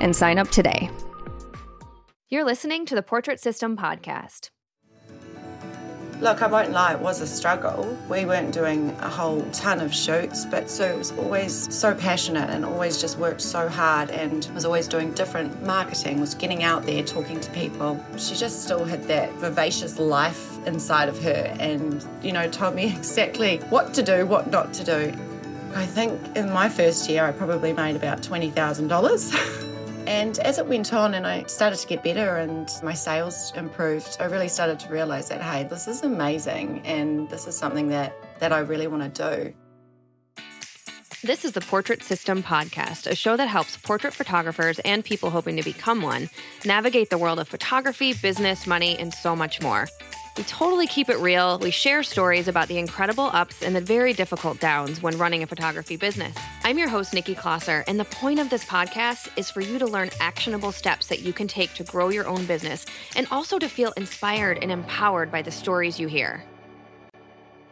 and sign up today. You're listening to the Portrait System podcast. Look, I won't lie, it was a struggle. We weren't doing a whole ton of shoots, but Sue was always so passionate and always just worked so hard and was always doing different marketing, was getting out there, talking to people. She just still had that vivacious life inside of her and, you know, told me exactly what to do, what not to do. I think in my first year, I probably made about $20,000. And as it went on and I started to get better and my sales improved, I really started to realize that, hey, this is amazing and this is something that, that I really want to do. This is the Portrait System Podcast, a show that helps portrait photographers and people hoping to become one navigate the world of photography, business, money, and so much more. We totally keep it real. We share stories about the incredible ups and the very difficult downs when running a photography business. I'm your host, Nikki Closser, and the point of this podcast is for you to learn actionable steps that you can take to grow your own business and also to feel inspired and empowered by the stories you hear.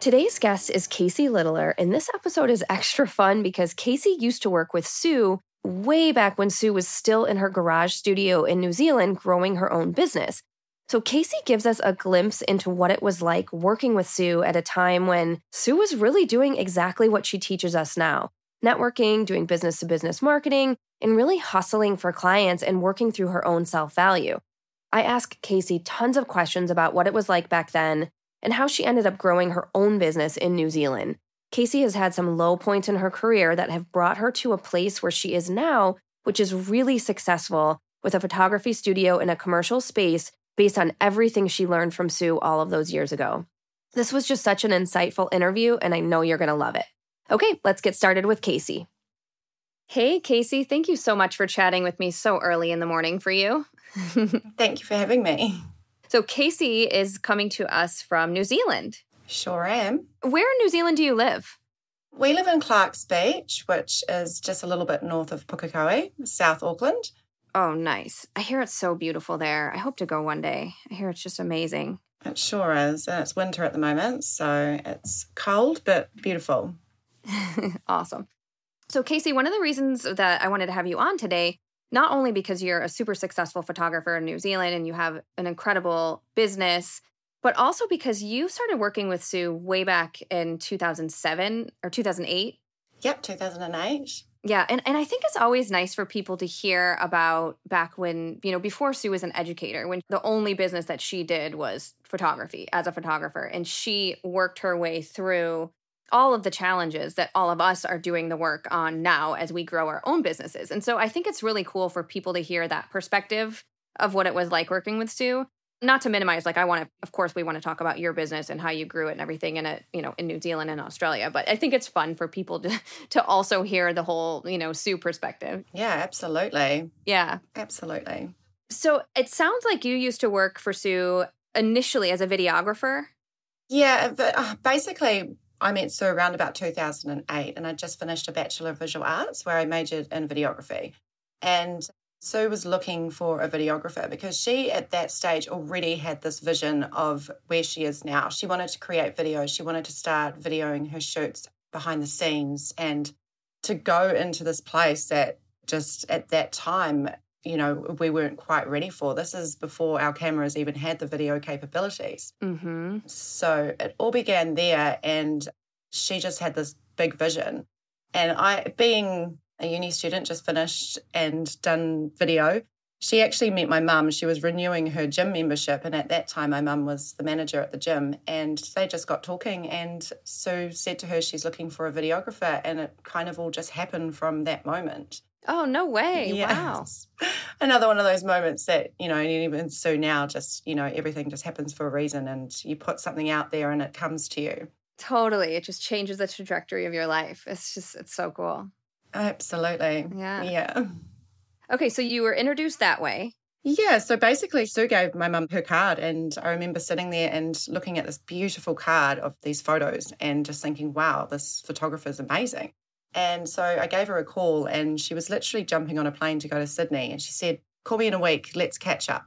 Today's guest is Casey Littler, and this episode is extra fun because Casey used to work with Sue way back when Sue was still in her garage studio in New Zealand growing her own business. So, Casey gives us a glimpse into what it was like working with Sue at a time when Sue was really doing exactly what she teaches us now networking, doing business to business marketing, and really hustling for clients and working through her own self value. I asked Casey tons of questions about what it was like back then and how she ended up growing her own business in New Zealand. Casey has had some low points in her career that have brought her to a place where she is now, which is really successful with a photography studio in a commercial space based on everything she learned from Sue all of those years ago. This was just such an insightful interview, and I know you're going to love it. Okay, let's get started with Casey. Hey, Casey, thank you so much for chatting with me so early in the morning for you. Thank you for having me. So, Casey is coming to us from New Zealand. Sure am. Where in New Zealand do you live? We live in Clark's Beach, which is just a little bit north of Pukekohe, South Auckland. Oh, nice. I hear it's so beautiful there. I hope to go one day. I hear it's just amazing. It sure is. And it's winter at the moment, so it's cold but beautiful. awesome. So, Casey, one of the reasons that I wanted to have you on today, not only because you're a super successful photographer in New Zealand and you have an incredible business, but also because you started working with Sue way back in 2007 or 2008. Yep, 2008. Yeah, and, and I think it's always nice for people to hear about back when, you know, before Sue was an educator, when the only business that she did was photography as a photographer. And she worked her way through all of the challenges that all of us are doing the work on now as we grow our own businesses. And so I think it's really cool for people to hear that perspective of what it was like working with Sue not to minimize like i want to of course we want to talk about your business and how you grew it and everything in it you know in new zealand and australia but i think it's fun for people to to also hear the whole you know sue perspective. Yeah absolutely. Yeah. Absolutely. So it sounds like you used to work for sue initially as a videographer? Yeah but, uh, basically I met Sue around about 2008 and I just finished a Bachelor of Visual Arts where I majored in videography. And Sue was looking for a videographer because she, at that stage, already had this vision of where she is now. She wanted to create videos, she wanted to start videoing her shoots behind the scenes and to go into this place that just at that time, you know, we weren't quite ready for. This is before our cameras even had the video capabilities. Mm-hmm. So it all began there, and she just had this big vision. And I, being a uni student, just finished and done video. She actually met my mum. She was renewing her gym membership. And at that time, my mum was the manager at the gym. And they just got talking. And Sue said to her she's looking for a videographer. And it kind of all just happened from that moment. Oh, no way. Yes. Wow. Another one of those moments that, you know, and even so now, just, you know, everything just happens for a reason and you put something out there and it comes to you. Totally. It just changes the trajectory of your life. It's just, it's so cool. Absolutely. Yeah. Yeah. Okay. So you were introduced that way. Yeah, so basically, Sue gave my mum her card, and I remember sitting there and looking at this beautiful card of these photos and just thinking, wow, this photographer is amazing. And so I gave her a call, and she was literally jumping on a plane to go to Sydney. And she said, Call me in a week, let's catch up.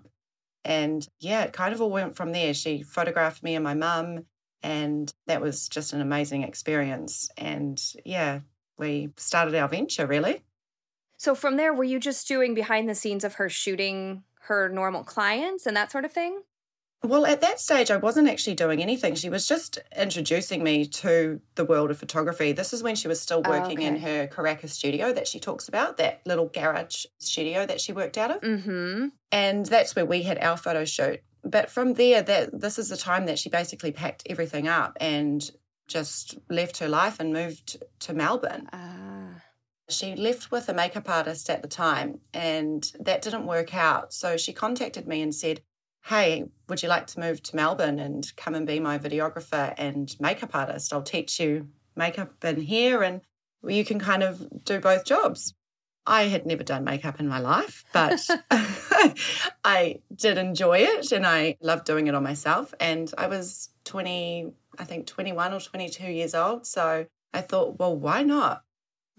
And yeah, it kind of all went from there. She photographed me and my mum, and that was just an amazing experience. And yeah, we started our venture really. So from there, were you just doing behind the scenes of her shooting her normal clients and that sort of thing? Well, at that stage, I wasn't actually doing anything. She was just introducing me to the world of photography. This is when she was still working oh, okay. in her Karaka studio that she talks about, that little garage studio that she worked out of. Mm-hmm. And that's where we had our photo shoot. But from there, that this is the time that she basically packed everything up and just left her life and moved to Melbourne. Ah. She left with a makeup artist at the time, and that didn't work out. So she contacted me and said, hey, would you like to move to Melbourne and come and be my videographer and makeup artist? I'll teach you makeup in here and you can kind of do both jobs. I had never done makeup in my life, but I did enjoy it and I loved doing it on myself. And I was 20, I think 21 or 22 years old. So I thought, well, why not?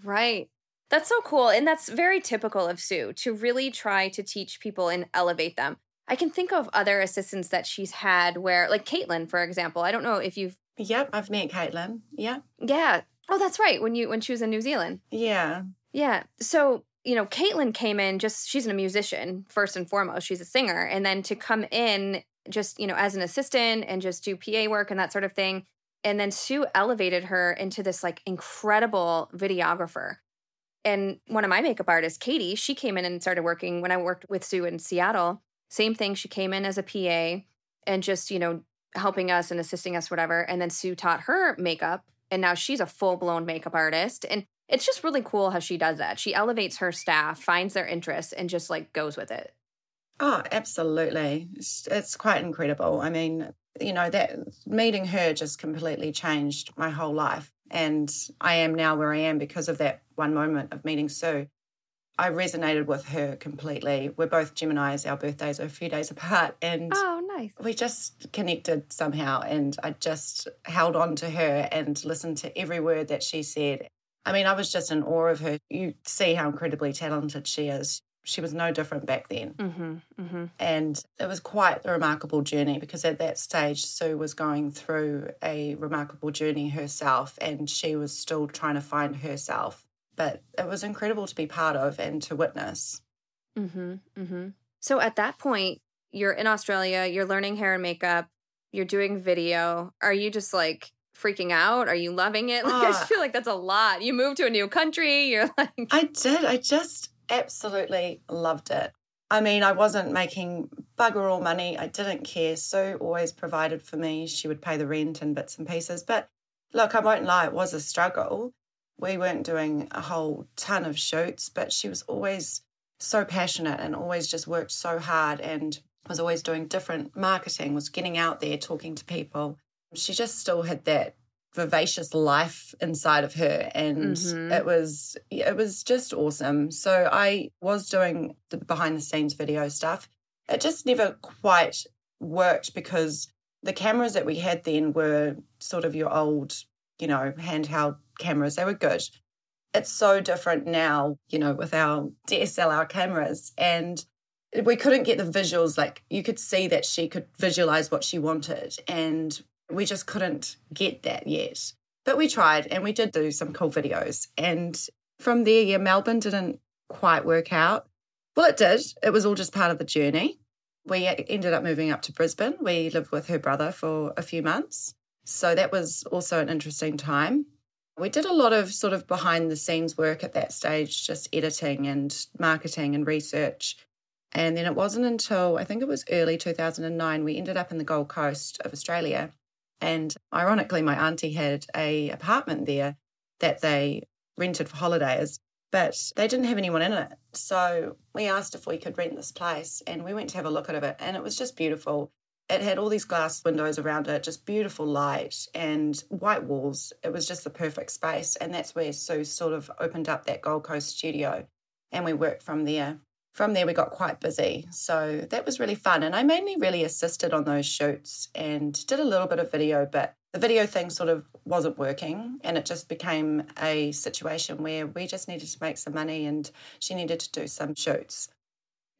Right. That's so cool. And that's very typical of Sue to really try to teach people and elevate them. I can think of other assistants that she's had where, like Caitlin, for example. I don't know if you've. Yep, I've met Caitlin. Yeah. Yeah. Oh, that's right. When you when she was in New Zealand. Yeah. Yeah. So you know, Caitlin came in just she's a musician first and foremost. She's a singer, and then to come in just you know as an assistant and just do PA work and that sort of thing. And then Sue elevated her into this like incredible videographer. And one of my makeup artists, Katie, she came in and started working when I worked with Sue in Seattle. Same thing. She came in as a PA and just, you know, helping us and assisting us, whatever. And then Sue taught her makeup. And now she's a full blown makeup artist. And it's just really cool how she does that. She elevates her staff, finds their interests, and just like goes with it. Oh, absolutely. It's, it's quite incredible. I mean, you know, that meeting her just completely changed my whole life. And I am now where I am because of that one moment of meeting Sue. I resonated with her completely. We're both Geminis, our birthdays are a few days apart. And oh, nice. We just connected somehow. And I just held on to her and listened to every word that she said. I mean, I was just in awe of her. You see how incredibly talented she is. She was no different back then. Mm-hmm, mm-hmm. And it was quite a remarkable journey because at that stage, Sue was going through a remarkable journey herself and she was still trying to find herself but it was incredible to be part of and to witness. Mm-hmm, mm-hmm. So at that point, you're in Australia, you're learning hair and makeup, you're doing video. Are you just like freaking out? Are you loving it? Like, uh, I feel like that's a lot. You move to a new country, you're like. I did. I just absolutely loved it. I mean, I wasn't making bugger all money. I didn't care. Sue always provided for me. She would pay the rent and bits and pieces. But look, I won't lie, it was a struggle we weren't doing a whole ton of shoots, but she was always so passionate and always just worked so hard and was always doing different marketing, was getting out there, talking to people. She just still had that vivacious life inside of her and mm-hmm. it was it was just awesome. So I was doing the behind the scenes video stuff. It just never quite worked because the cameras that we had then were sort of your old, you know, handheld cameras. They were good. It's so different now, you know, with our DSLR cameras. And we couldn't get the visuals. Like you could see that she could visualize what she wanted. And we just couldn't get that yet. But we tried and we did do some cool videos. And from there, yeah, Melbourne didn't quite work out. Well, it did. It was all just part of the journey. We ended up moving up to Brisbane. We lived with her brother for a few months. So that was also an interesting time We did a lot of sort of behind the scenes work at that stage, just editing and marketing and research. And then it wasn't until I think it was early 2009 we ended up in the Gold Coast of Australia. And ironically, my auntie had a apartment there that they rented for holidays, but they didn't have anyone in it. So we asked if we could rent this place and we went to have a look at it. And it was just beautiful. It had all these glass windows around it, just beautiful light and white walls. It was just the perfect space. And that's where Sue sort of opened up that Gold Coast studio and we worked from there from there we got quite busy so that was really fun and i mainly really assisted on those shoots and did a little bit of video but the video thing sort of wasn't working and it just became a situation where we just needed to make some money and she needed to do some shoots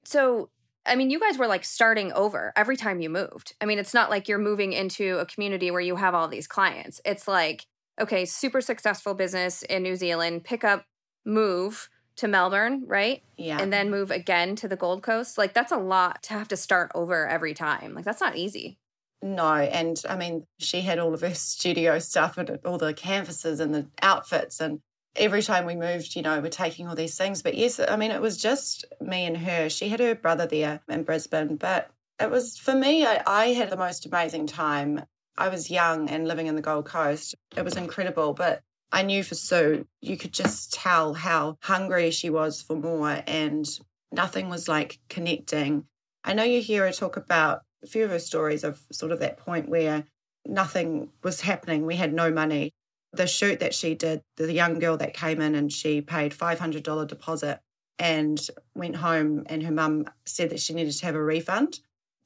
so I mean, you guys were like starting over every time you moved. I mean, it's not like you're moving into a community where you have all these clients. It's like, okay, super successful business in New Zealand, pick up, move, to Melbourne, right? Yeah. And then move again to the Gold Coast. Like that's a lot to have to start over every time. Like that's not easy. No, and I mean, she had all of her studio stuff and all the canvases and the outfits. And every time we moved, you know, we're taking all these things. But yes, I mean, it was just me and her. She had her brother there in Brisbane. But it was, for me, I, I had the most amazing time. I was young and living in the Gold Coast. It was incredible. But I knew for Sue, you could just tell how hungry she was for more and nothing was like connecting. I know you hear her talk about a few of her stories of sort of that point where nothing was happening. We had no money. The shoot that she did, the young girl that came in and she paid $500 deposit and went home, and her mum said that she needed to have a refund.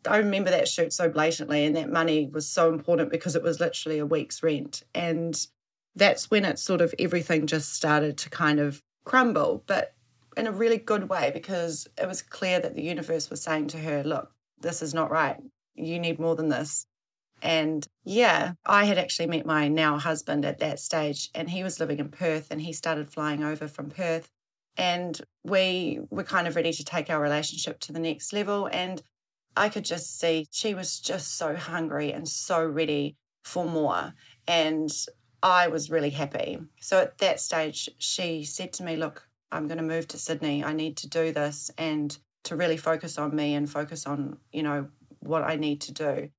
I remember that shoot so blatantly, and that money was so important because it was literally a week's rent. And that's when it sort of everything just started to kind of crumble, but in a really good way because it was clear that the universe was saying to her, look, this is not right. You need more than this. And yeah, I had actually met my now husband at that stage, and he was living in Perth and he started flying over from Perth. And we were kind of ready to take our relationship to the next level. And I could just see she was just so hungry and so ready for more. And I was really happy. So at that stage, she said to me, Look, I'm going to move to Sydney. I need to do this and to really focus on me and focus on, you know, what I need to do.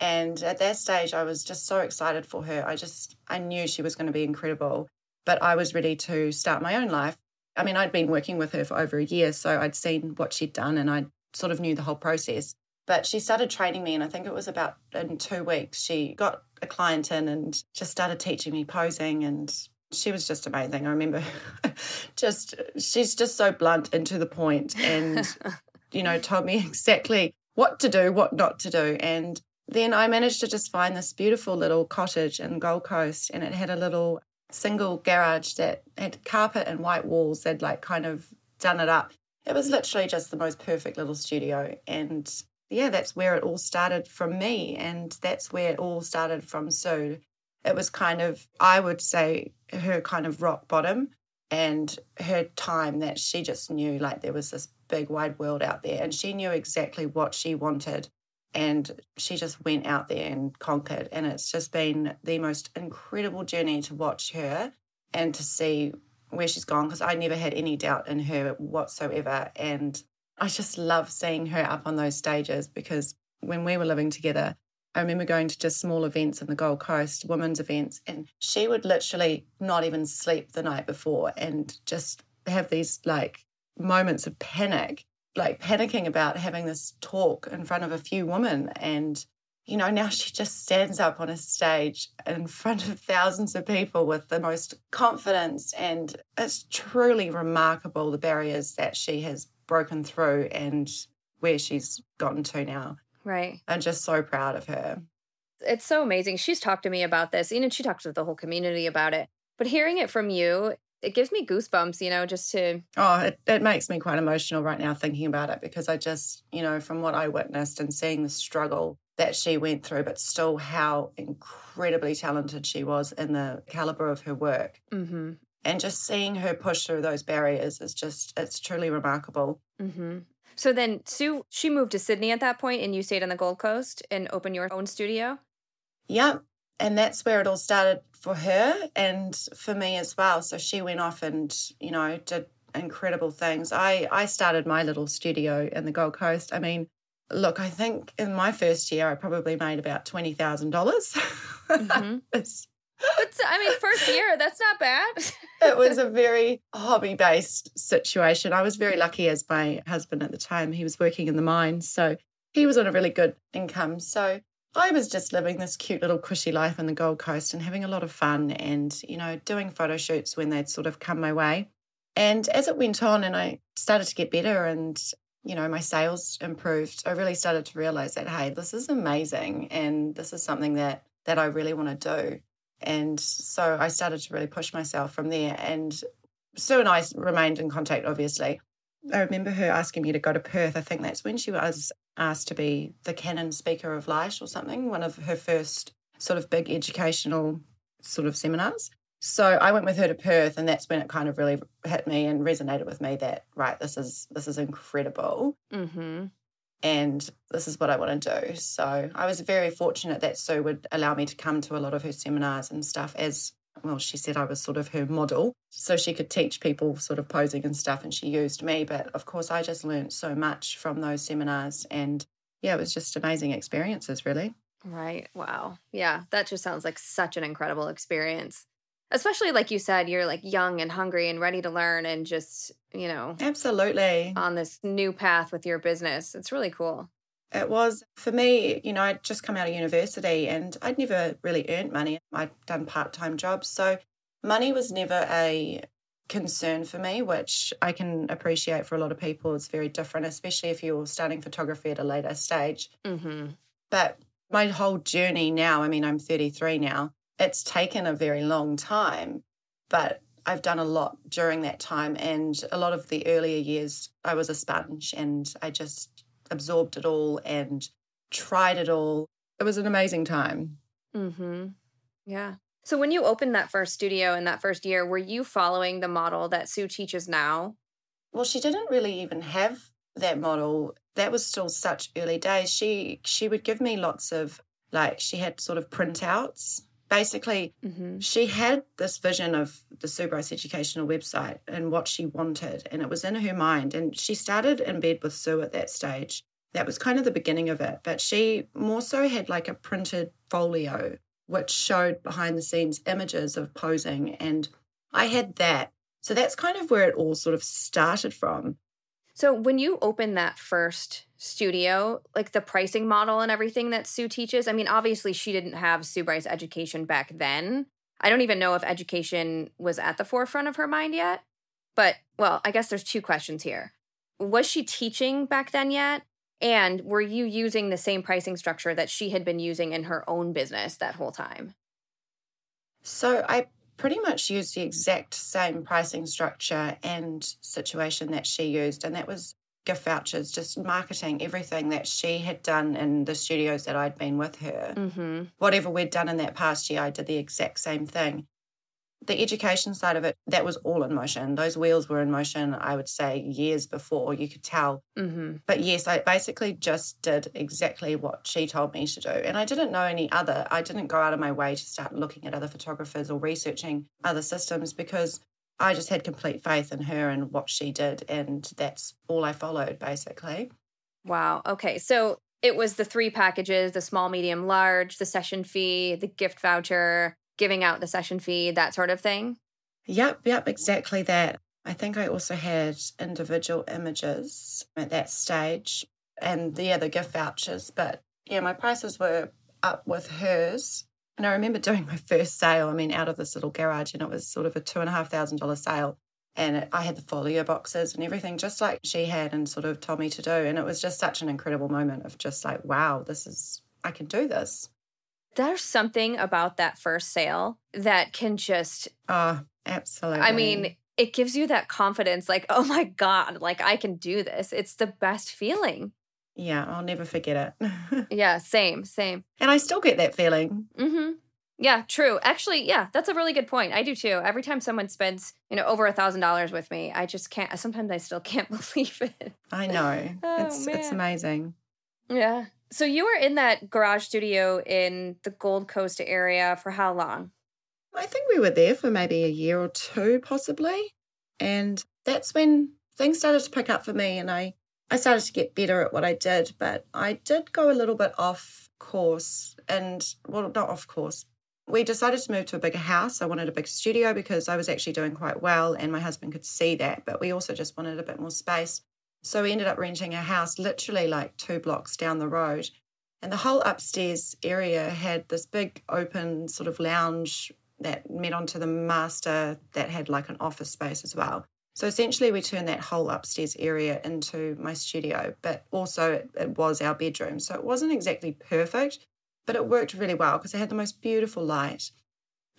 And at that stage, I was just so excited for her. I just, I knew she was going to be incredible, but I was ready to start my own life. I mean, I'd been working with her for over a year, so I'd seen what she'd done and I sort of knew the whole process. But she started training me, and I think it was about in two weeks, she got a client in and just started teaching me posing and she was just amazing. I remember just she's just so blunt and to the point and you know told me exactly what to do, what not to do and then I managed to just find this beautiful little cottage in Gold Coast and it had a little single garage that had carpet and white walls. They'd like kind of done it up. It was literally just the most perfect little studio and yeah, that's where it all started from me. And that's where it all started from Sue. It was kind of, I would say, her kind of rock bottom and her time that she just knew like there was this big wide world out there and she knew exactly what she wanted. And she just went out there and conquered. And it's just been the most incredible journey to watch her and to see where she's gone because I never had any doubt in her whatsoever. And I just love seeing her up on those stages because when we were living together, I remember going to just small events in the Gold Coast, women's events, and she would literally not even sleep the night before and just have these like moments of panic, like panicking about having this talk in front of a few women. And, you know, now she just stands up on a stage in front of thousands of people with the most confidence. And it's truly remarkable the barriers that she has broken through and where she's gotten to now. Right. I'm just so proud of her. It's so amazing. She's talked to me about this, and she talked to the whole community about it. But hearing it from you, it gives me goosebumps, you know, just to. Oh, it, it makes me quite emotional right now thinking about it because I just, you know, from what I witnessed and seeing the struggle that she went through, but still how incredibly talented she was in the caliber of her work. Mm-hmm and just seeing her push through those barriers is just it's truly remarkable mm-hmm. so then sue she moved to sydney at that point and you stayed on the gold coast and opened your own studio yeah and that's where it all started for her and for me as well. So she went off and, you know, did incredible things. I, I started my little studio in the Gold Coast. I mean, look, I think in my first year, I probably made about $20,000. Mm-hmm. But I mean, first year, that's not bad. it was a very hobby based situation. I was very lucky as my husband at the time, he was working in the mines. So he was on a really good income. So I was just living this cute little cushy life in the Gold Coast and having a lot of fun and, you know, doing photo shoots when they'd sort of come my way. And as it went on and I started to get better and, you know, my sales improved, I really started to realize that, hey, this is amazing and this is something that that I really want to do. And so I started to really push myself from there. And Sue and I remained in contact, obviously. I remember her asking me to go to Perth. I think that's when she was asked to be the Canon Speaker of Light or something, one of her first sort of big educational sort of seminars. So I went with her to Perth, and that's when it kind of really hit me and resonated with me that right, this is this is incredible. Mm-hmm and this is what I want to do. So I was very fortunate that Sue would allow me to come to a lot of her seminars and stuff as well, she said I was sort of her model. So she could teach people sort of posing and stuff, and she used me. But of course, I just learned so much from those seminars. And yeah, it was just amazing experiences, really. Right. Wow. Yeah. That just sounds like such an incredible experience especially like you said you're like young and hungry and ready to learn and just you know absolutely. on this new path with your business. It's really cool. It was. For me you know i'd just come out of university and i'd never really earned money. I'd done part-time jobs so money was never a concern for me which i can appreciate for a lot of people. It's very different especially if you're starting photography at a later stage. Mm-hmm. but my whole journey now i mean i'm 33 now it's taken a very long time, but I've done a lot during that time. And a lot of the earlier years, I was a sponge and I just absorbed it all and tried it all. It was an amazing time. Mm-hmm. Yeah. So when you opened that first studio in that first year, were you following the model that Sue teaches now? Well, she didn't really even have that model. That was still such early days. She she would give me lots of like she had sort of printouts basically mm-hmm. she had this vision of the Sue Bryce educational website and what she wanted and it was in her mind. And she started in bed with Sue at that stage. That was kind of the beginning of it. But she more so had like a printed folio which showed behind the scenes images of posing and I had that. So that's kind of where it all sort of started from. So when you opened that first studio, like the pricing model and everything that Sue teaches, I mean, obviously she didn't have Sue Bryce education back then. I don't even know if education was at the forefront of her mind yet. But, well, I guess there's two questions here. Was she teaching back then yet? And were you using the same pricing structure that she had been using in her own business that whole time? So I pretty much used the exact same pricing structure and situation that she used, and that was gift vouchers, just marketing everything that she had done in the studios that I'd been with her. Mm-hmm. Whatever we'd done in that past year, I did the exact same thing the education side of it, that was all in motion. Those wheels were in motion, I would say, years before. You could tell. Mm-hmm. But yes, I basically just did exactly what she told me to do. And I didn't know any other. I didn't go out of my way to start looking at other photographers or researching other systems because I just had complete faith in her and what she did. And that's all I followed, basically. Wow. Okay. So it was the three packages the small, medium, large, the session fee, the gift voucher giving out the session fee, that sort of thing? Yep, yep, exactly that. I think I also had individual images at that stage and yeah, the gift vouchers. But yeah, my prices were up with hers. And I remember doing my first sale, I mean, out of this little garage, and it was sort of a two and a half thousand dollar sale. And I had the folio boxes and everything just like she had and sort of told me to do. And it was just such an incredible moment of just like, wow, this is, I can do this there's something about that first sale that can just uh absolutely i mean it gives you that confidence like oh my god like i can do this it's the best feeling yeah i'll never forget it. Yeah same same. And i still get that feeling. Mm-hmm. Yeah true. Actually yeah that's a really good point. I do too. Every time someone spends you know over a thousand dollars with me i just can't sometimes i still can't believe it. I know. Oh, it's man. it's amazing. Yeah. So you were in that garage studio in the Gold Coast area for how long? I think we were there for maybe a year or two, possibly. And that's when things started to pick up for me and I, I started to get better at what I did. But I did go a little bit off course and, well, not off course. We decided to move to a bigger house. I wanted a big studio because I was actually doing quite well and my husband could see that. But we also just wanted a bit more space. So we ended up renting a house literally like two blocks down the road. And the whole upstairs area had this big open sort of lounge that met onto the master that had like an office space as well. So essentially, we turned that whole upstairs area into my studio, but also it, was our bedroom. So it wasn't exactly perfect, but it worked really well because it had the most beautiful light.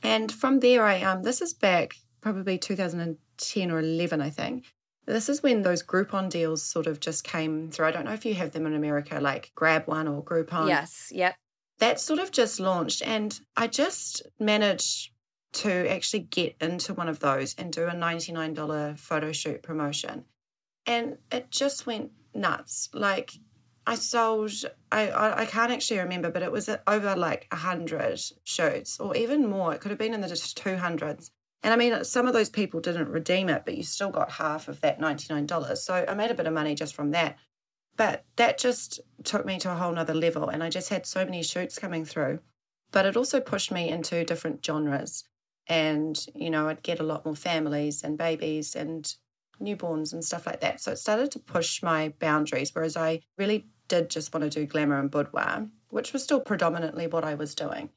And from there, I um, this is back probably 2010 or 11, I think. This is when those Groupon deals sort of just came through. I don't know if you have them in America, like Grab One or Groupon. Yes. Yep that sort of just launched and I just managed to actually get into one of those and do a $99 photo shoot promotion. And it just went nuts. Like I sold, I, I, I can't actually remember, but it was over like 100 shoots or even more. It could have been in the 200s. And I mean, some of those people didn't redeem it, but you still got half of that $99. So I made a bit of money just from that. But that just took me to a whole nother level. And I just had so many shoots coming through. But it also pushed me into different genres. And, you know, I'd get a lot more families and babies and newborns and stuff like that. So it started to push my boundaries, whereas I really did just want to do glamour and boudoir, which was still predominantly what I was doing.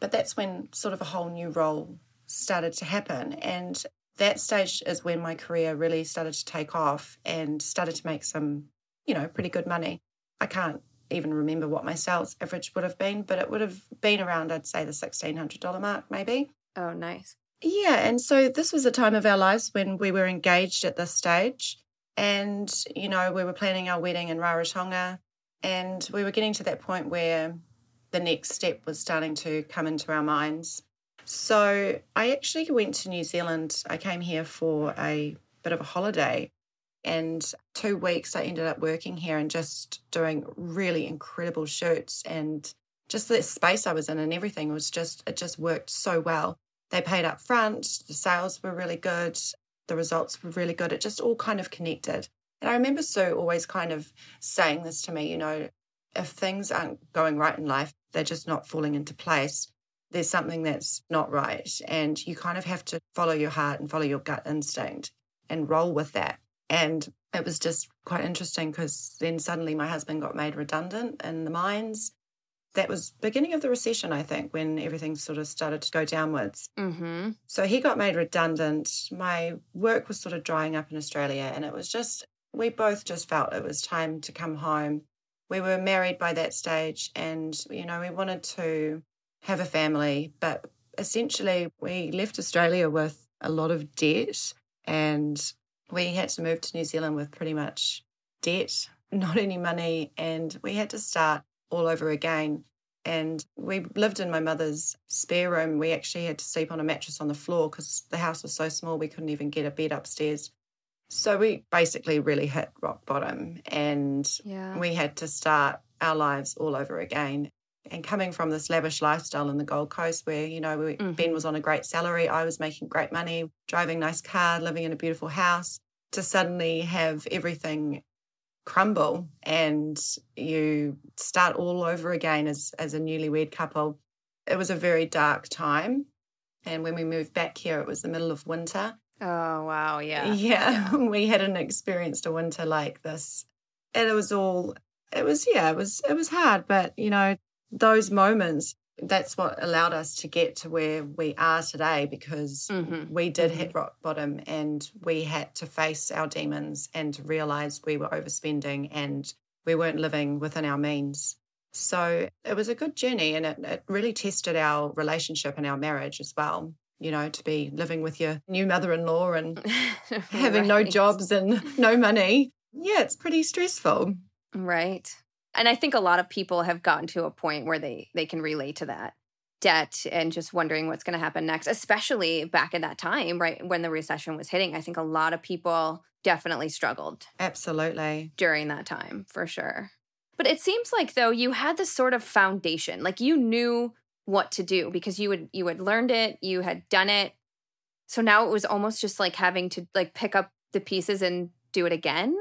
But that's when sort of a whole new role started to happen. And that stage is when my career really started to take off and started to make some you know, pretty good money. I can't even remember what my sales average would have been, but it would have been around, I'd say, the $1,600 mark, maybe. Oh, nice. Yeah. And so this was a time of our lives when we were engaged at this stage. And, you know, we were planning our wedding in Rarotonga. And we were getting to that point where the next step was starting to come into our minds. So I actually went to New Zealand. I came here for a bit of a holiday and two weeks, I ended up working here and just doing really incredible shoots. And just the space I was in and everything was just, it just worked so well. They paid up front, the sales were really good, the results were really good. It just all kind of connected. And I remember Sue always kind of saying this to me, you know, if things aren't going right in life, they're just not falling into place. There's something that's not right. And you kind of have to follow your heart and follow your gut instinct and roll with that. And it was just quite interesting because then suddenly my husband got made redundant in the mines. That was beginning of the recession, I think, when everything sort of started to go downwards. Mm-hmm. So he got made redundant. My work was sort of drying up in Australia, and it was just we both just felt it was time to come home. We were married by that stage, and you know we wanted to have a family, but essentially we left Australia with a lot of debt and we had to move to New Zealand with pretty much debt, not any money, and we had to start all over again. And we lived in my mother's spare room. We actually had to sleep on a mattress on the floor because the house was so small we couldn't even get a bed upstairs. So we basically really hit rock bottom and yeah. we had to start our lives all over again. And coming from this lavish lifestyle in the Gold Coast, where, you know, we, mm-hmm. Ben was on a great salary, I was making great money, driving nice car, living in a beautiful house, to suddenly have everything crumble and you start all over again as, as a newlywed couple. It was a very dark time. And when we moved back here, it was the middle of winter. Oh, wow. Yeah. Yeah. we hadn't experienced a winter like this. And it was all, it was, yeah, it was, it was hard. But, you know, those moments that's what allowed us to get to where we are today because mm-hmm. we did mm-hmm. hit rock bottom and we had to face our demons and to realize we were overspending and we weren't living within our means. So it was a good journey and it, it really tested our relationship and our marriage as well. You know, to be living with your new mother in law and having right. no jobs and no money. Yeah, it's pretty stressful. Right. And I think a lot of people have gotten to a point where they they can relate to that debt and just wondering what's going to happen next, especially back in that time, right when the recession was hitting. I think a lot of people definitely struggled. Absolutely. During that time, for sure. But it seems like though you had this sort of foundation. Like you knew what to do because you would you had learned it, you had done it. So now it was almost just like having to like pick up the pieces and do it again.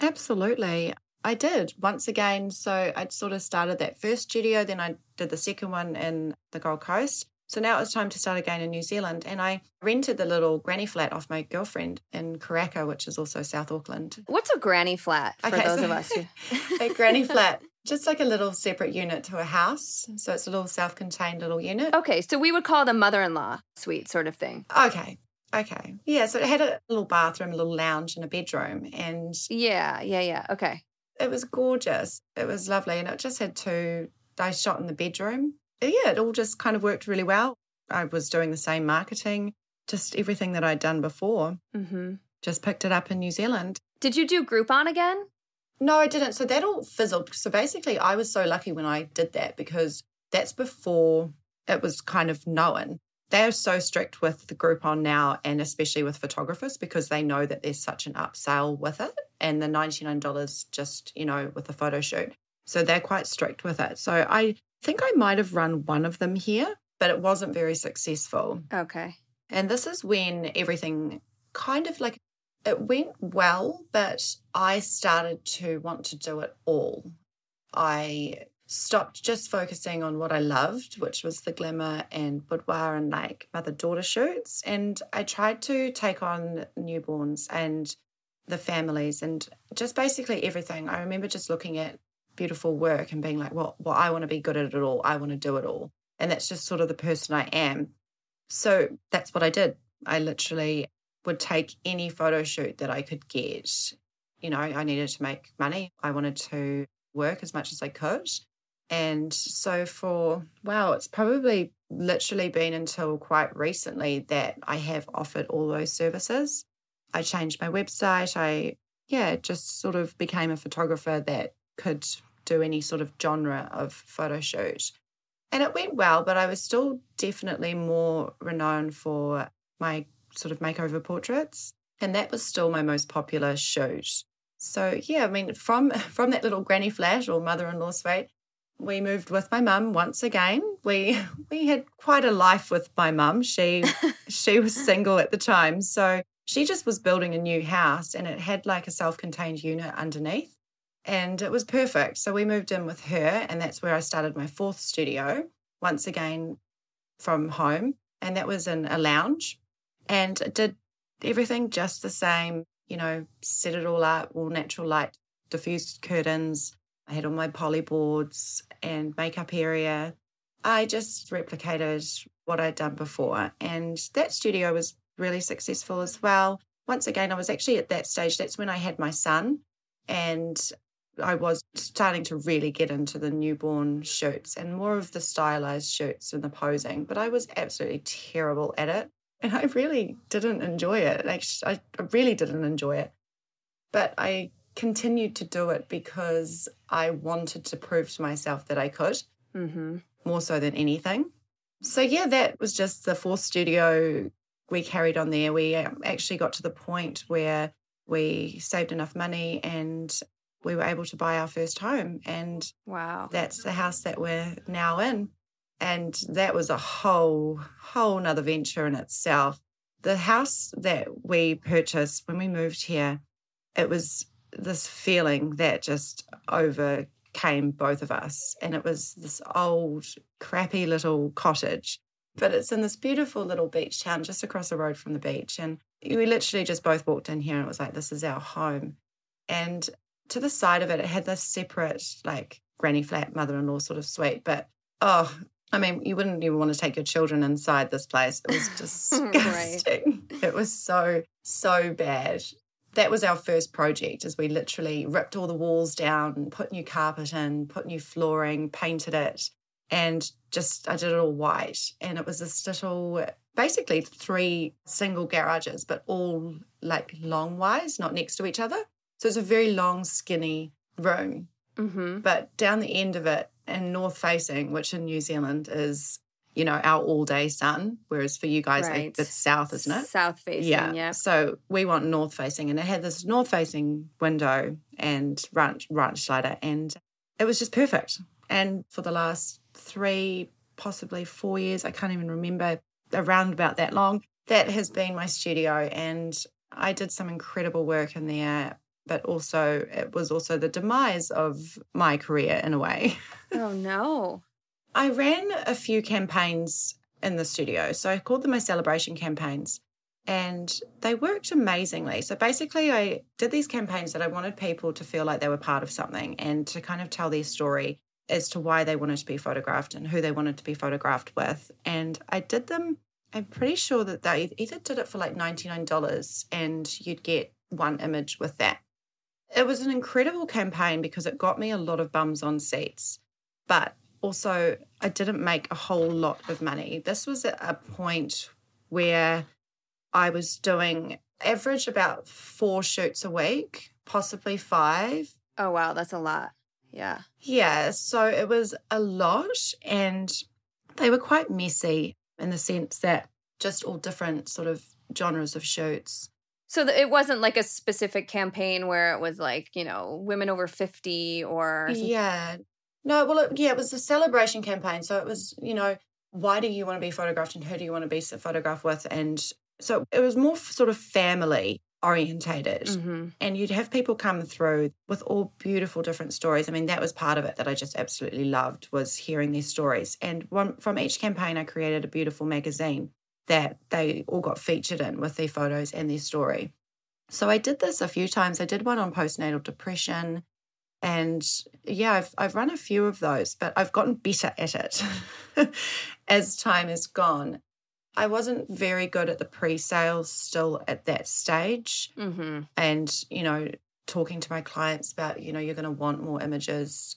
Absolutely. I did once again. So I'd sort of started that first studio, then I did the second one in the Gold Coast. So now it was time to start again in New Zealand. And I rented the little granny flat off my girlfriend in Karaka, which is also South Auckland. What's a granny flat for okay, those so of us who... a granny flat just like a little separate unit to a house. So it's a little self contained little unit. Okay, so we would call it a mother in law suite sort of thing. Okay. Okay. Yeah, so it had a little bathroom, a little lounge, and a bedroom. And yeah, yeah, yeah. Okay. It was gorgeous. It was lovely. And it just had two, I shot in the bedroom. Yeah, it all just kind of worked really well. I was doing the same marketing, just everything that I'd done before. Mm-hmm. Just picked it up in New Zealand. Did you do Groupon again? No, I didn't. So that all fizzled. So basically, I was so lucky when I did that because that's before it was kind of known. They're so strict with the Groupon now, and especially with photographers because they know that there's such an upsell with it, and the $99 just, you know, with a photo shoot. So they're quite strict with it. So I think I might have run one of them here, but it wasn't very successful. Okay. And this is when everything kind of like it went well, but I started to want to do it all. I stopped just focusing on what I loved, which was the glamour and boudoir and like mother daughter shoots. And I tried to take on newborns and the families and just basically everything. I remember just looking at beautiful work and being like, well, well, I want to be good at it all. I want to do it all. And that's just sort of the person I am. So that's what I did. I literally would take any photo shoot that I could get. You know, I needed to make money. I wanted to work as much as I could. And so for, wow, it's probably literally been until quite recently that I have offered all those services. I changed my website. I, yeah, just sort of became a photographer that could do any sort of genre of photo shoot. And it went well, but I was still definitely more renowned for my sort of makeover portraits. And that was still my most popular shoot. So yeah, I mean, from from that little granny flat or mother-in-law suite, we moved with my mum once again. We we had quite a life with my mum. She she was single at the time, so she just was building a new house and it had like a self-contained unit underneath. And it was perfect. So we moved in with her and that's where I started my fourth studio, once again from home. And that was in a lounge and it did everything just the same, you know, set it all up, all natural light, diffused curtains. I had all my poly boards and makeup area. I just replicated what I'd done before. And that studio was really successful as well. Once again, I was actually at that stage, that's when I had my son. And I was starting to really get into the newborn shoots and more of the stylized shoots and the posing, but I was absolutely terrible at it. And I really didn't enjoy it. I really didn't enjoy it. But I continued to do it because I wanted to prove to myself that I could, mm-hmm. more so than anything. So, yeah, that was just the fourth studio we carried on there. We um, actually got to the point where we saved enough money and we were able to buy our first home. And wow, that's the house that we're now in and that was a whole whole nother venture in itself the house that we purchased when we moved here it was this feeling that just overcame both of us and it was this old crappy little cottage but it's in this beautiful little beach town just across the road from the beach and we literally just both walked in here and it was like this is our home and to the side of it it had this separate like granny flat mother-in-law sort of suite but oh I mean, you wouldn't even want to take your children inside this place. It was disgusting. right. It was so, so bad. That was our first project as we literally ripped all the walls down, put new carpet in, put new flooring, painted it, and just I did it all white. And it was this little basically three single garages, but all like long wise, not next to each other. So it's a very long, skinny room. Mm-hmm. But down the end of it, and north facing, which in New Zealand is, you know, our all day sun, whereas for you guys, right. it's south, isn't it? South facing, yeah. yeah. So we want north facing, and it had this north facing window and ranch, ranch slider, and it was just perfect. And for the last three, possibly four years. I can't even remember, around about that long. That has been my studio. And I did some incredible work in there, but also it was also the demise of my career in a way. Oh, no. I ran a few campaigns in the studio. So I called them my celebration campaigns and they worked amazingly. So basically, I did these campaigns that I wanted people to feel like they were part of something and to kind of tell their story as to why they wanted to be photographed and who they wanted to be photographed with. And I did them, I'm pretty sure that they either did it for like $99 and you'd get one image with that. It was an incredible campaign because it got me a lot of bums on seats. But also, I didn't make a whole lot of money. This was at a point where I was doing average about four shoots a week, possibly five. Oh, wow. That's a lot. Yeah. Yeah. So it was a lot. And they were quite messy in the sense that just all different sort of genres of shoots. So it wasn't like a specific campaign where it was like, you know, women over 50 or. Yeah. No, well, it, yeah, it was a celebration campaign. So it was, you know, why do you want to be photographed and who do you want to be photographed with? And so it was more sort of family orientated. Mm-hmm. And you'd have people come through with all beautiful different stories. I mean, that was part of it that I just absolutely loved was hearing their stories. And one from each campaign I created a beautiful magazine that they all got featured in with their photos and their story. So I did this a few times. I did one on postnatal depression. And yeah, I've, I've run a few of those, but I've gotten better at it as time has gone. I wasn't very good at the pre sales still at that stage. Mm-hmm. And, you know, talking to my clients about, you know, you're going to want more images.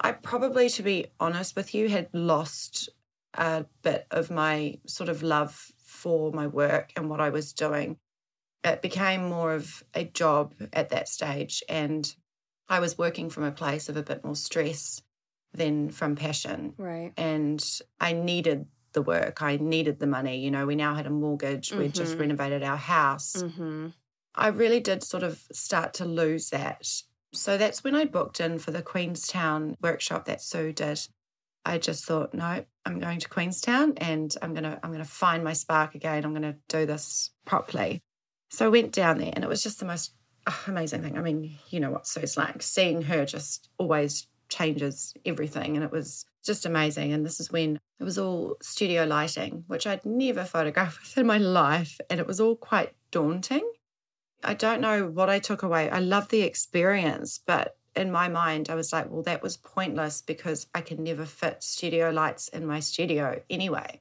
I probably, to be honest with you, had lost a bit of my sort of love for my work and what I was doing. It became more of a job at that stage. And I was working from a place of a bit more stress than from passion. Right. And I needed the work. I needed the money. You know, we now had a mortgage, mm-hmm. we'd just mm-hmm. renovated our house. Mm-hmm. I really did sort of start to lose that. So that's when I booked in for the Queenstown workshop that Sue did. I just thought, no, I'm going to Queenstown and I'm gonna I'm gonna find my spark again. I'm gonna do this properly. So I went down there and it was just the most amazing thing. I mean, you know what Sue's like. Seeing her just always changes everything. And it was just amazing. And this is when it was all studio lighting, which I'd never photographed in my life. And it was all quite daunting. I don't know what I took away. I love the experience, but in my mind, I was like, well, that was pointless because I can never fit studio lights in my studio anyway.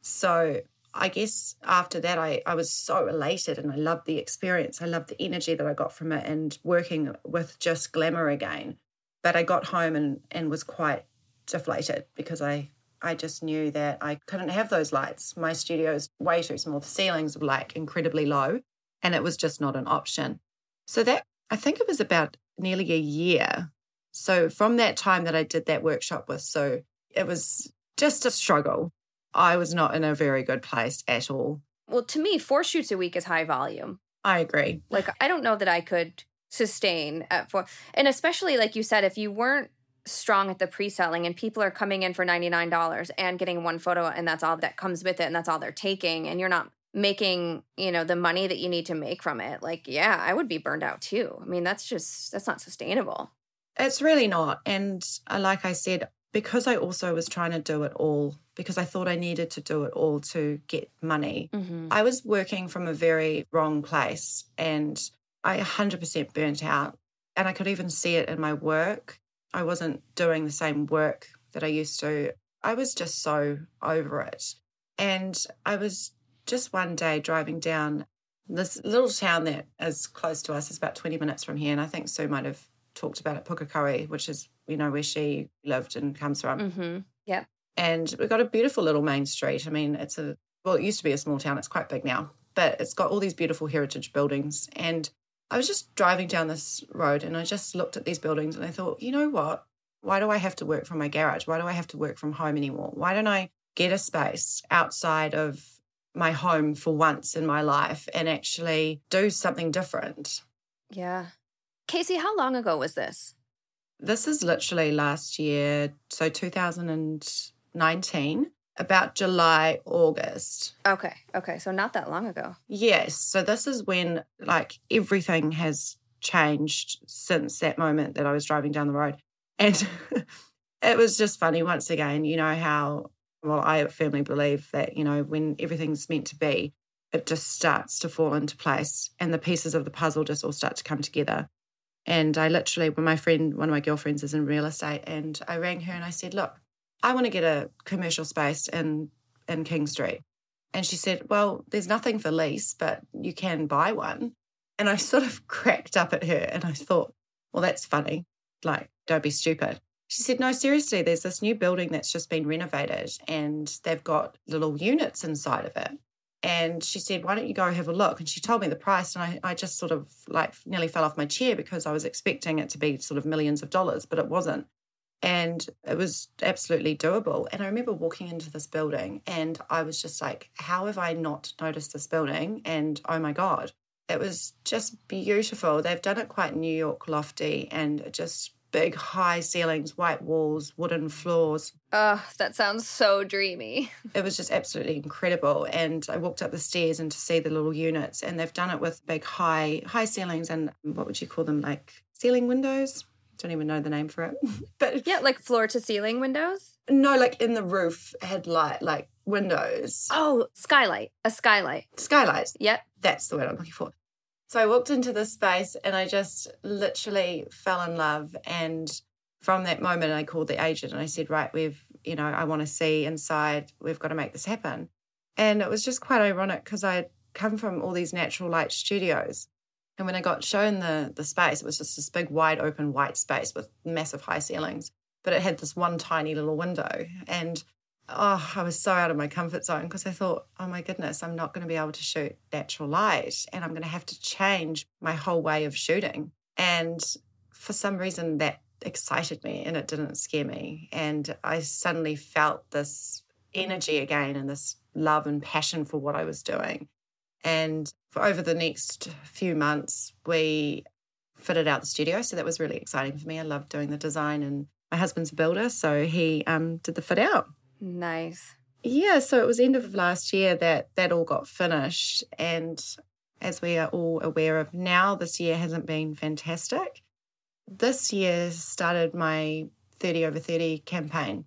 So I guess after that, I, I was so elated and I loved the experience. I loved the energy that I got from it and working with just glamour again. But I got home and, and was quite deflated because I, I just knew that I couldn't have those lights. My studio is way too small. The ceilings were like incredibly low and it was just not an option. So that, I think it was about nearly a year. So from that time that I did that workshop with Sue it was just a struggle. I was not in a very good place at all. Well, to me, four shoots a week is high volume. I agree. Like, I don't know that I could sustain at four. And especially like you said, if you weren't strong at the pre-selling and people are coming in for $99 and getting one photo and that's all that comes with it and that's all they're taking and you're not making, you know, the money that you need to make from it. Like, yeah, I would be burned out too. I mean, that's just that's not sustainable. It's really not. And uh, like I said, because I also was trying to do it all because I thought I needed to do it all to get money. Mm-hmm. I was working from a very wrong place and I 100% burnt out. And I could even see it in my work. I wasn't doing the same work that I used to. I was just so over it. And I was just one day driving down this little town that is close to us, is about 20 minutes from here. And I think Sue might have talked about it, Pukekohe, which is, you know, where she lived and comes from. Mm-hmm. Yeah. And we've got a beautiful little main street. I mean, it's a, well, it used to be a small town. It's quite big now, but it's got all these beautiful heritage buildings. And I was just driving down this road and I just looked at these buildings and I thought, you know what? Why do I have to work from my garage? Why do I have to work from home anymore? Why don't I get a space outside of my home for once in my life and actually do something different? Yeah. Casey, how long ago was this? This is literally last year, so 2019. about July, August. Okay. Okay. So not that long ago. Yes. So this is when like everything has changed since that moment that I was driving down the road. And it was just funny once again, you know, how, well, I firmly believe that, you know, when everything's meant to be, it just starts to fall into place and the pieces of the puzzle just all start to come together. And I literally, when my friend, one of my girlfriends is in real estate, and I rang her and I said, Look, I want to get a commercial space in, in King Street. And she said, Well, there's nothing for lease, but you can buy one. And I sort of cracked up at her and I thought, Well, that's funny. Like, don't be stupid. She said, No, seriously, there's this new building that's just been renovated and they've got little units inside of it. And she said, Why don't you go have a look? And she told me the price. And I, I just sort of like nearly fell off my chair because I was expecting it to be sort of millions of dollars, but it wasn't. And it was absolutely doable. And I remember walking into this building and I was just like, How have I not noticed this building? And oh my God, it was just beautiful. They've done it quite New York lofty and just big high ceilings, white walls, wooden floors. Oh, that sounds so dreamy. It was just absolutely incredible. And I walked up the stairs and to see the little units, and they've done it with big high high ceilings and what would you call them? Like ceiling windows. Don't even know the name for it. but yeah, like floor to ceiling windows. No, like in the roof had light, like windows. Oh, skylight, a skylight. Skylights. Yep. That's the word I'm looking for. So I walked into this space and I just literally fell in love. And from that moment, I called the agent and I said, Right, we've, you know, I want to see inside. We've got to make this happen. And it was just quite ironic because I had come from all these natural light studios. And when I got shown the, the space, it was just this big, wide open white space with massive high ceilings. But it had this one tiny little window. And oh, I was so out of my comfort zone because I thought, oh my goodness, I'm not going to be able to shoot natural light and I'm going to have to change my whole way of shooting. And for some reason, that excited me and it didn't scare me. And I suddenly felt this energy again and this love and passion for what I was doing. And for over the next few months, we fitted out the studio. So that was really exciting for me. I loved doing the design and my husband's a builder, so he um, did the fit out. Nice. Yeah, so it was end of last year that that all got finished. And as we are all aware of now, this year hasn't been fantastic. This year started my 30 over 30 campaign.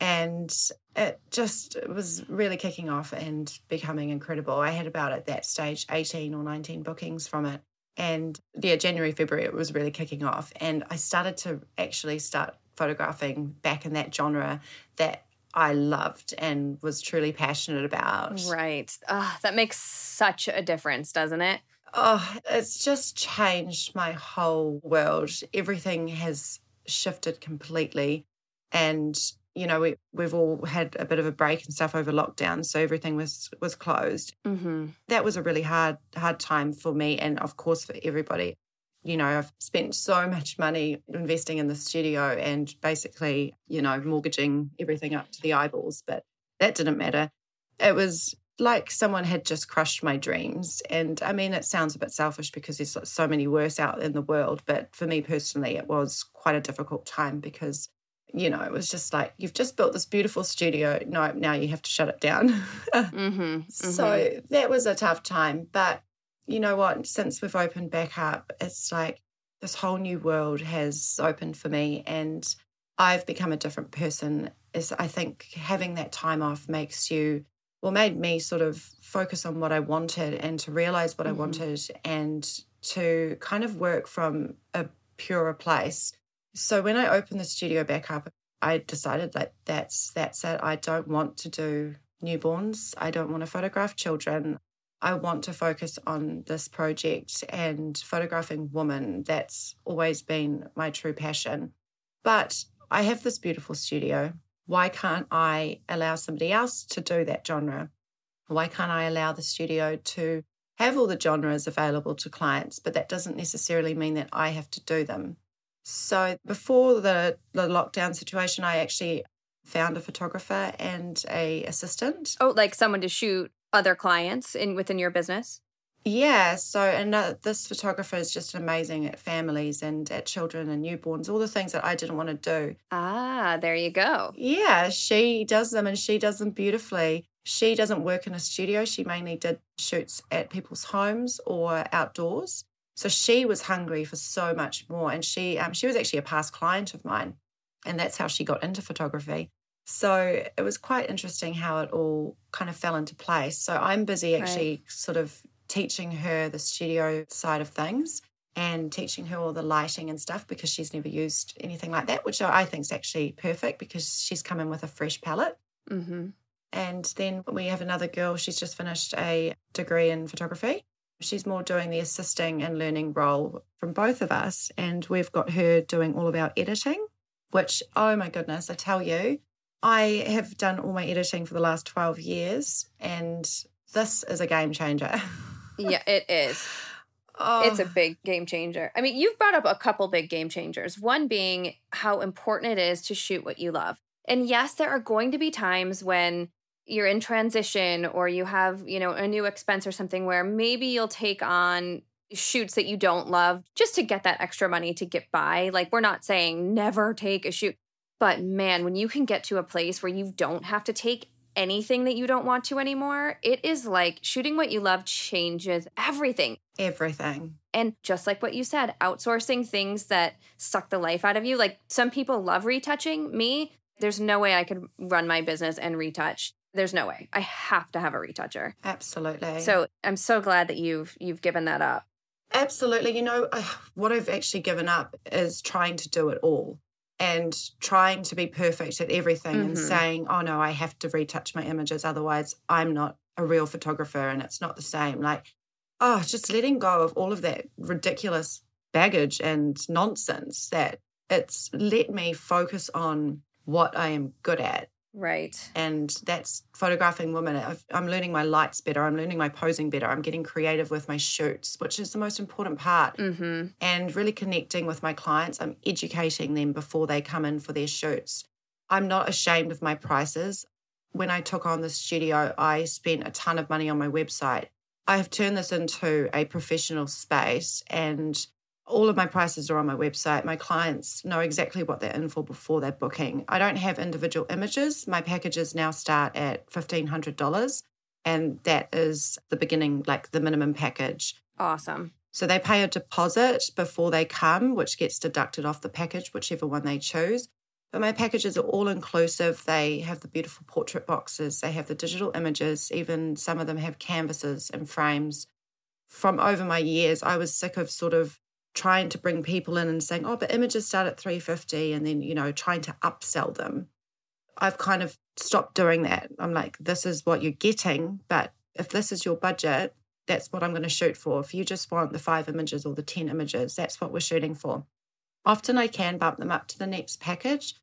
And it just it was really kicking off and becoming incredible. I had about at that stage 18 or 19 bookings from it. And yeah, January, February, it was really kicking off. And I started to actually start photographing back in that genre that I loved and was truly passionate about. Right. Oh, that makes such a difference, doesn't it? Oh, it's just changed my whole world. Everything has shifted completely. And, you know, we, we've all had a bit of a break and stuff over lockdown. So everything was, was closed. Mm-hmm. That was a really hard, hard time for me and, of course, for everybody you know, I've spent so much money investing in the studio and basically, you know, mortgaging everything up to the eyeballs, but that didn't matter. It was like someone had just crushed my dreams. And I mean, it sounds a bit selfish because there's so many worse out in the world. But for me personally, it was quite a difficult time because, you know, it was just like, you've just built this beautiful studio. No, now you have to shut it down. mm-hmm, mm-hmm. So that was a tough time. But you know what, since we've opened back up, it's like this whole new world has opened for me and I've become a different person. Is I think having that time off makes you well made me sort of focus on what I wanted and to realize what mm-hmm. I wanted and to kind of work from a purer place. So when I opened the studio back up, I decided that that's that's it. I don't want to do newborns. I don't want to photograph children. I want to focus on this project and photographing women. That's always been my true passion. But I have this beautiful studio. Why can't I allow somebody else to do that genre? Why can't I allow the studio to have all the genres available to clients? But that doesn't necessarily mean that I have to do them. So before the, the lockdown situation, I actually found a photographer and a assistant. Oh, like someone to shoot other clients in within your business? Yeah, so and uh, this photographer is just amazing at families and at children and newborns, all the things that I didn't want to do. Ah, there you go. Yeah, she does them and she does them beautifully. She doesn't work in a studio. She mainly did shoots at people's homes or outdoors. So she was hungry for so much more, and she um, she was actually a past client of mine, and that's how she got into photography. So it was quite interesting how it all kind of fell into place. So I'm busy actually right. sort of teaching her the studio side of things and teaching her all the lighting and stuff because she's never used anything like that, which I think is actually perfect because she's come in with a fresh palette. Mm-hmm. And then we have another girl, she's just finished a degree in photography. She's more doing the assisting and learning role from both of us. And we've got her doing all of our editing, which, oh my goodness, I tell you, I have done all my editing for the last 12 years, and this is a game changer. yeah, it is. Oh. It's a oh. big game changer. I mean, you've brought up a couple big game changers. One being how important it is to shoot what you love. And yes, there are going to be times when you're in transition or you have, you know, a new expense or something where maybe you'll take on shoots that you don't love just to get that extra money to get by. Like we're not saying never take a shoot, but man, when you can get to a place where you don't have to take anything that you don't want to anymore, it is like shooting what you love changes everything. Everything. And just like what you said, outsourcing things that suck the life out of you. Like some people love retouching. Me, there's no way I could run my business and retouch there's no way. I have to have a retoucher. Absolutely. So I'm so glad that you've you've given that up. Absolutely. You know, what I've actually given up is trying to do it all and trying to be perfect at everything mm-hmm. and saying, oh no, I have to retouch my images. Otherwise, I'm not a real photographer and it's not the same. Like, oh, just letting go of all of that ridiculous baggage and nonsense that it's let me focus on what I am good at Right. And that's photographing women. i am learning my lights better. I'm learning my posing better. I'm getting creative with my shoots, which is the most important part. Mm-hmm. And really connecting with my clients. I'm educating them before they come in for their shoots. I'm not ashamed of my prices. When I took on the studio, I spent a ton of money on my website. I have turned this into a professional space and all of my prices are on my website. My clients know exactly what they're in for before they're booking. I don't have individual images. My packages now start at $1,500, and that is the beginning, like the minimum package. Awesome. So they pay a deposit before they come, which gets deducted off the package, whichever one they choose. But my packages are all inclusive. They have the beautiful portrait boxes, they have the digital images, even some of them have canvases and frames. From over my years, I was sick of sort of trying to bring people in and saying, oh, but images start at 350 and then, you know, trying to upsell them. I've kind of stopped doing that. I'm like, this is what you're getting, but if this is your budget, that's what I'm going to shoot for. If you just want the five images or the 10 images, that's what we're shooting for. Often I can bump them up to the next package,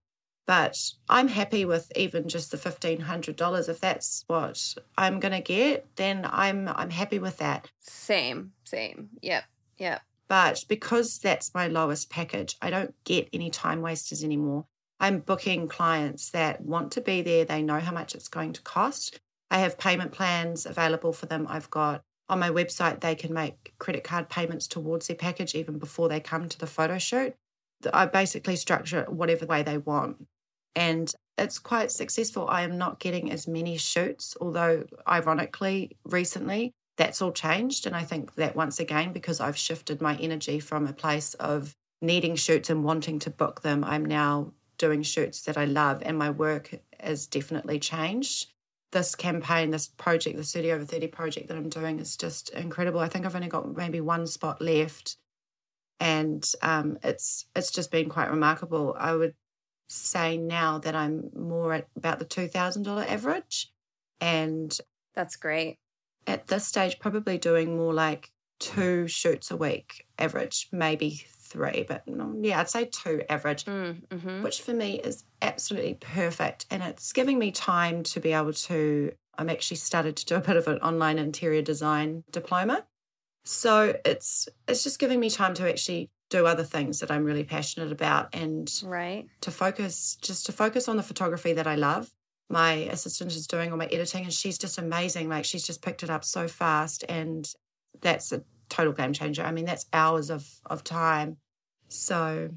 but I'm happy with even just the $1500 if that's what I'm going to get, then I'm I'm happy with that. Same, same. Yep. Yep. But because that's my lowest package, I don't get any time wasters anymore. I'm booking clients that want to be there, they know how much it's going to cost. I have payment plans available for them. I've got on my website, they can make credit card payments towards their package even before they come to the photo shoot. I basically structure it whatever way they want. And it's quite successful. I am not getting as many shoots, although ironically, recently, that's all changed. And I think that once again, because I've shifted my energy from a place of needing shoots and wanting to book them, I'm now doing shoots that I love, and my work has definitely changed. This campaign, this project, the 30 over 30 project that I'm doing is just incredible. I think I've only got maybe one spot left. And um, it's it's just been quite remarkable. I would say now that I'm more at about the two thousand dollar average, and that's great at this stage probably doing more like two shoots a week average, maybe three, but yeah, I'd say two average, mm, mm-hmm. which for me is absolutely perfect. And it's giving me time to be able to. I'm actually started to do a bit of an online interior design diploma. So it's it's just giving me time to actually do other things that I'm really passionate about and right. to focus just to focus on the photography that I love my assistant is doing all my editing and she's just amazing like she's just picked it up so fast and that's a total game changer. I mean, that's hours of of time. So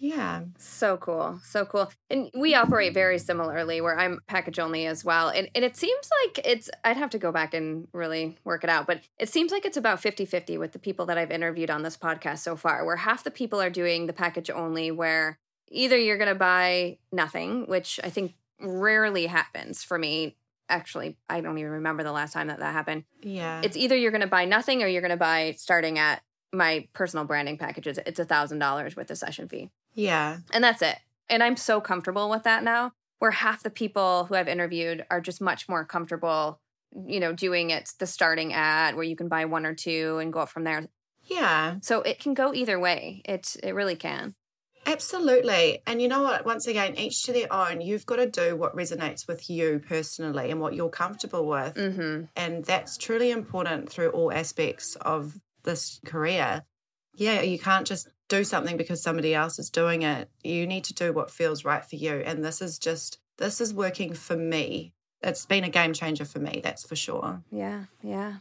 yeah. So cool. So cool. And we operate very similarly where I'm package only as well. And, and it seems like it's, I'd have to go back and really work it out, but it seems like it's about 50 50 with the people that I've interviewed on this podcast so far, where half the people are doing the package only, where either you're going to buy nothing, which I think rarely happens for me. Actually, I don't even remember the last time that that happened. Yeah. It's either you're going to buy nothing or you're going to buy starting at my personal branding packages. It's a thousand dollars with the session fee. Yeah. And that's it. And I'm so comfortable with that now, where half the people who I've interviewed are just much more comfortable, you know, doing it the starting at where you can buy one or two and go up from there. Yeah. So it can go either way. It it really can. Absolutely. And you know what? Once again, each to their own. You've got to do what resonates with you personally and what you're comfortable with. Mm-hmm. And that's truly important through all aspects of this career. Yeah, you can't just do something because somebody else is doing it. You need to do what feels right for you. And this is just, this is working for me. It's been a game changer for me, that's for sure. Yeah, yeah.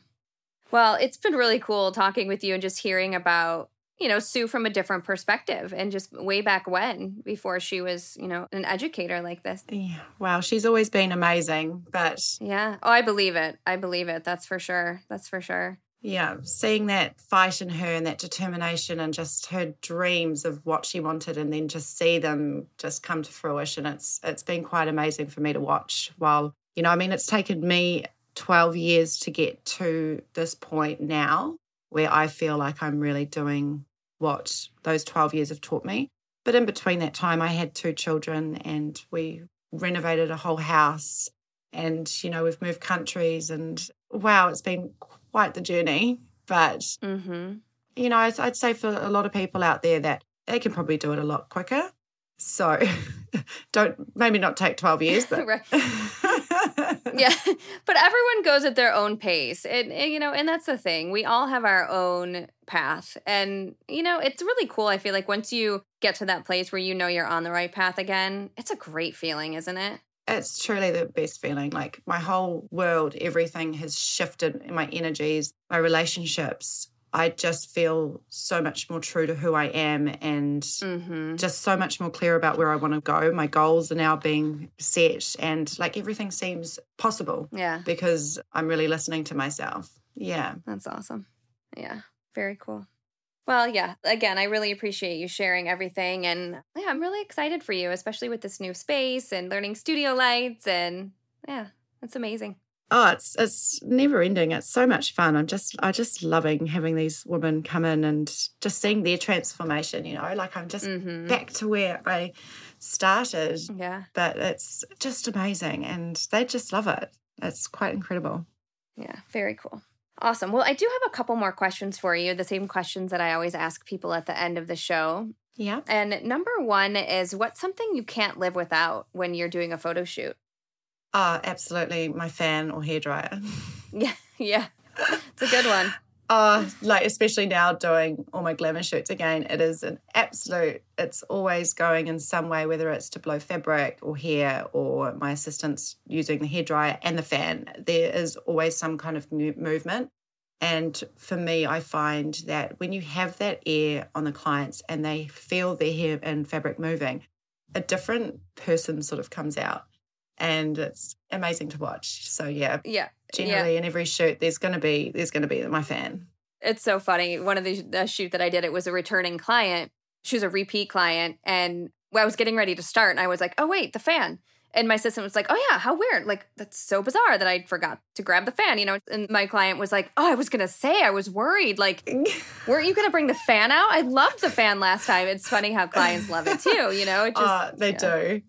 Well, it's been really cool talking with you and just hearing about, you know, Sue from a different perspective and just way back when, before she was, you know, an educator like this. Yeah. Wow. She's always been amazing. But yeah. Oh, I believe it. I believe it. That's for sure. That's for sure yeah, seeing that fight in her and that determination and just her dreams of what she wanted and then just see them just come to fruition. It's it's been quite amazing for me to watch while, you know, I mean it's taken me 12 years to get to this point now where I feel like I'm really doing what those 12 years have taught me. But in between that time I had two children and we renovated a whole house and you know we've moved countries and wow, it's been quite the journey. But, mm-hmm. you know, I'd, I'd say for a lot of people out there that they can probably do it a lot quicker. So don't, maybe not take 12 years, but. yeah. But everyone goes at their own pace. And, and, you know, and that's the thing. We all have our own path. And, you know, it's really cool. I feel like once you get to that place where you know you're on the right path again, it's a great feeling, isn't it? it's truly the best feeling. Like my whole world, everything has shifted in my energies, my relationships. I just feel so much more true to who I am and mm-hmm. just so much more clear about where I want to go. My goals are now being set and like everything seems possible. Yeah. Because I'm really listening to myself. Yeah. That's awesome. Yeah. Very cool. Well, yeah, again, I really appreciate you sharing everything. And yeah, I'm really excited for you, especially with this new space and learning studio lights. And yeah, it's amazing. Oh, it's it's never ending. It's so much fun. I'm just I just loving having these women come in and just seeing their transformation, you know, like I'm just mm-hmm. back to where I started. Yeah. But it's just amazing and they just love it. It's quite incredible. Yeah, very cool. Awesome. Well, I do have a couple more questions for you, the same questions that I always ask people at the end of the show. Yeah. And number one is what's something you can't live without when you're doing a photo shoot? Oh, absolutely. My fan or hairdryer. yeah. Yeah. It's a good one. Oh, like especially now doing all my glamour shoots again, it is an absolute. It's always going in some way, whether it's to blow fabric or hair, or my assistants using the hairdryer and the fan. There is always some kind of movement, and for me, I find that when you have that air on the clients and they feel their hair and fabric moving, a different person sort of comes out and it's amazing to watch. So yeah, yeah, generally yeah. in every shoot, there's gonna be there's gonna be my fan. It's so funny. One of the, the shoot that I did, it was a returning client. She was a repeat client, and I was getting ready to start, and I was like, "Oh wait, the fan." And my assistant was like, "Oh yeah, how weird! Like that's so bizarre that I forgot to grab the fan." You know, and my client was like, "Oh, I was gonna say, I was worried. Like, weren't you gonna bring the fan out? I loved the fan last time. It's funny how clients love it too. You know, it just uh, they yeah. do,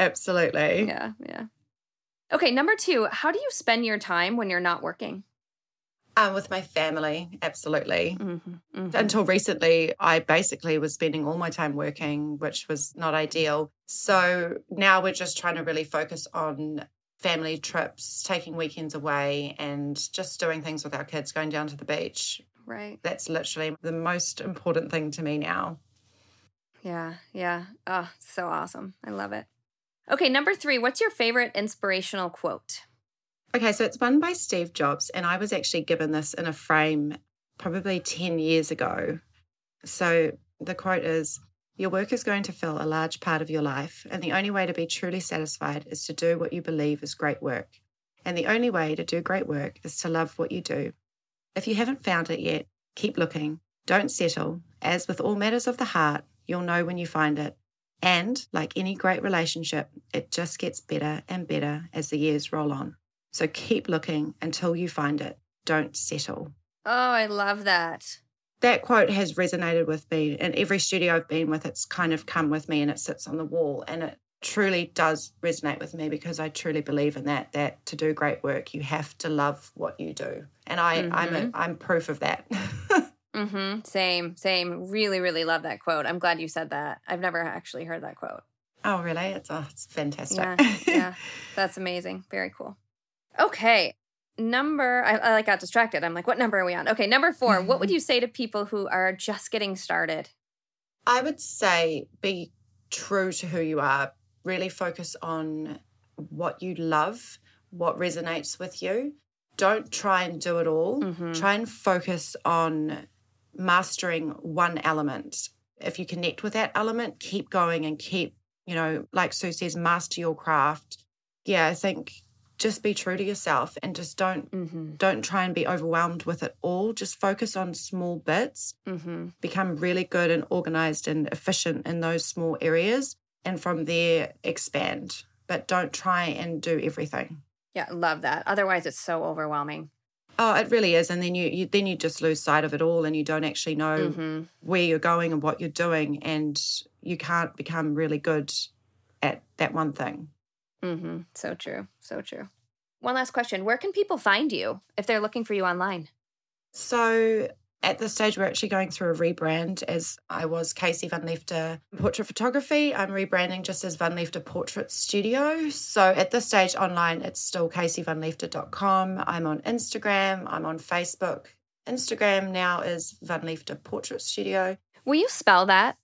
absolutely. Yeah, yeah. Okay, number two, how do you spend your time when you're not working? Um, with my family, absolutely. Mm-hmm, mm-hmm. Until recently, I basically was spending all my time working, which was not ideal. So now we're just trying to really focus on family trips, taking weekends away, and just doing things with our kids, going down to the beach. Right. That's literally the most important thing to me now. Yeah, yeah. Oh, so awesome. I love it. Okay, number three, what's your favorite inspirational quote? Okay, so it's one by Steve Jobs, and I was actually given this in a frame probably 10 years ago. So the quote is Your work is going to fill a large part of your life, and the only way to be truly satisfied is to do what you believe is great work. And the only way to do great work is to love what you do. If you haven't found it yet, keep looking. Don't settle. As with all matters of the heart, you'll know when you find it. And like any great relationship, it just gets better and better as the years roll on. So keep looking until you find it. Don't settle. Oh, I love that. That quote has resonated with me. In every studio I've been with, it's kind of come with me and it sits on the wall. And it truly does resonate with me because I truly believe in that, that to do great work, you have to love what you do. And I, mm-hmm. I'm, a, mm-hmm. I'm proof of that. mm-hmm. Same, same. Really, really love that quote. I'm glad you said that. I've never actually heard that quote. Oh, really? It's, oh, it's fantastic. Yeah, yeah. That's amazing. Very cool. Okay number I, I like got distracted. I'm like what number are we on? Okay number four what would you say to people who are just getting started? I would say be true to who you are. Really focus on what you love what resonates with you. Don't try and do it all. Mm-hmm. try and focus on mastering one element. If you connect with that element keep going and keep you know like sue says master your craft. Yeah i think just be true to yourself and just don't mm-hmm. don't try and be overwhelmed with it all. Just focus on small bits. Mm-hmm. become really good and organized and efficient in those small areas and from there expand. But don't try and do everything. Yeah love that. Otherwise it's so overwhelming. Oh it really is. And then you, you then you just lose sight of it all and you don't actually know mm-hmm. where you're going and what you're doing. And you can't become really good at that one thing Mm-hmm. So true. So true. One last question. Where can people find you if they're looking for you online? So at this stage, we're actually going through a rebrand as I was Casey Van Liefde Portrait Photography. I'm rebranding just as Van Liefde Portrait Studio. So at this stage online, it's still caseyvanliefde.com. I'm on Instagram. I'm on Facebook. Instagram now is Van Liefde Portrait Studio. Will you spell that?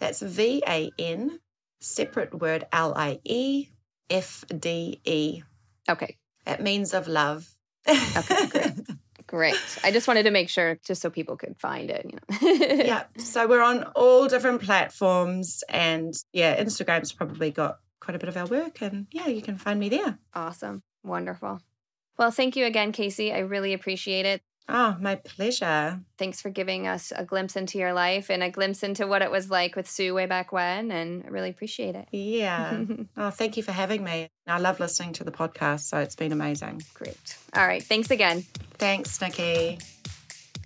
That's V A N, separate word L I E F D E. Okay. It means of love. okay, great. Great. I just wanted to make sure just so people could find it, you know. yeah. So we're on all different platforms and yeah, Instagram's probably got quite a bit of our work and yeah, you can find me there. Awesome. Wonderful. Well, thank you again, Casey. I really appreciate it. Oh, my pleasure. Thanks for giving us a glimpse into your life and a glimpse into what it was like with Sue way back when. And I really appreciate it. Yeah. oh, thank you for having me. I love listening to the podcast. So it's been amazing. Great. All right. Thanks again. Thanks, Nikki.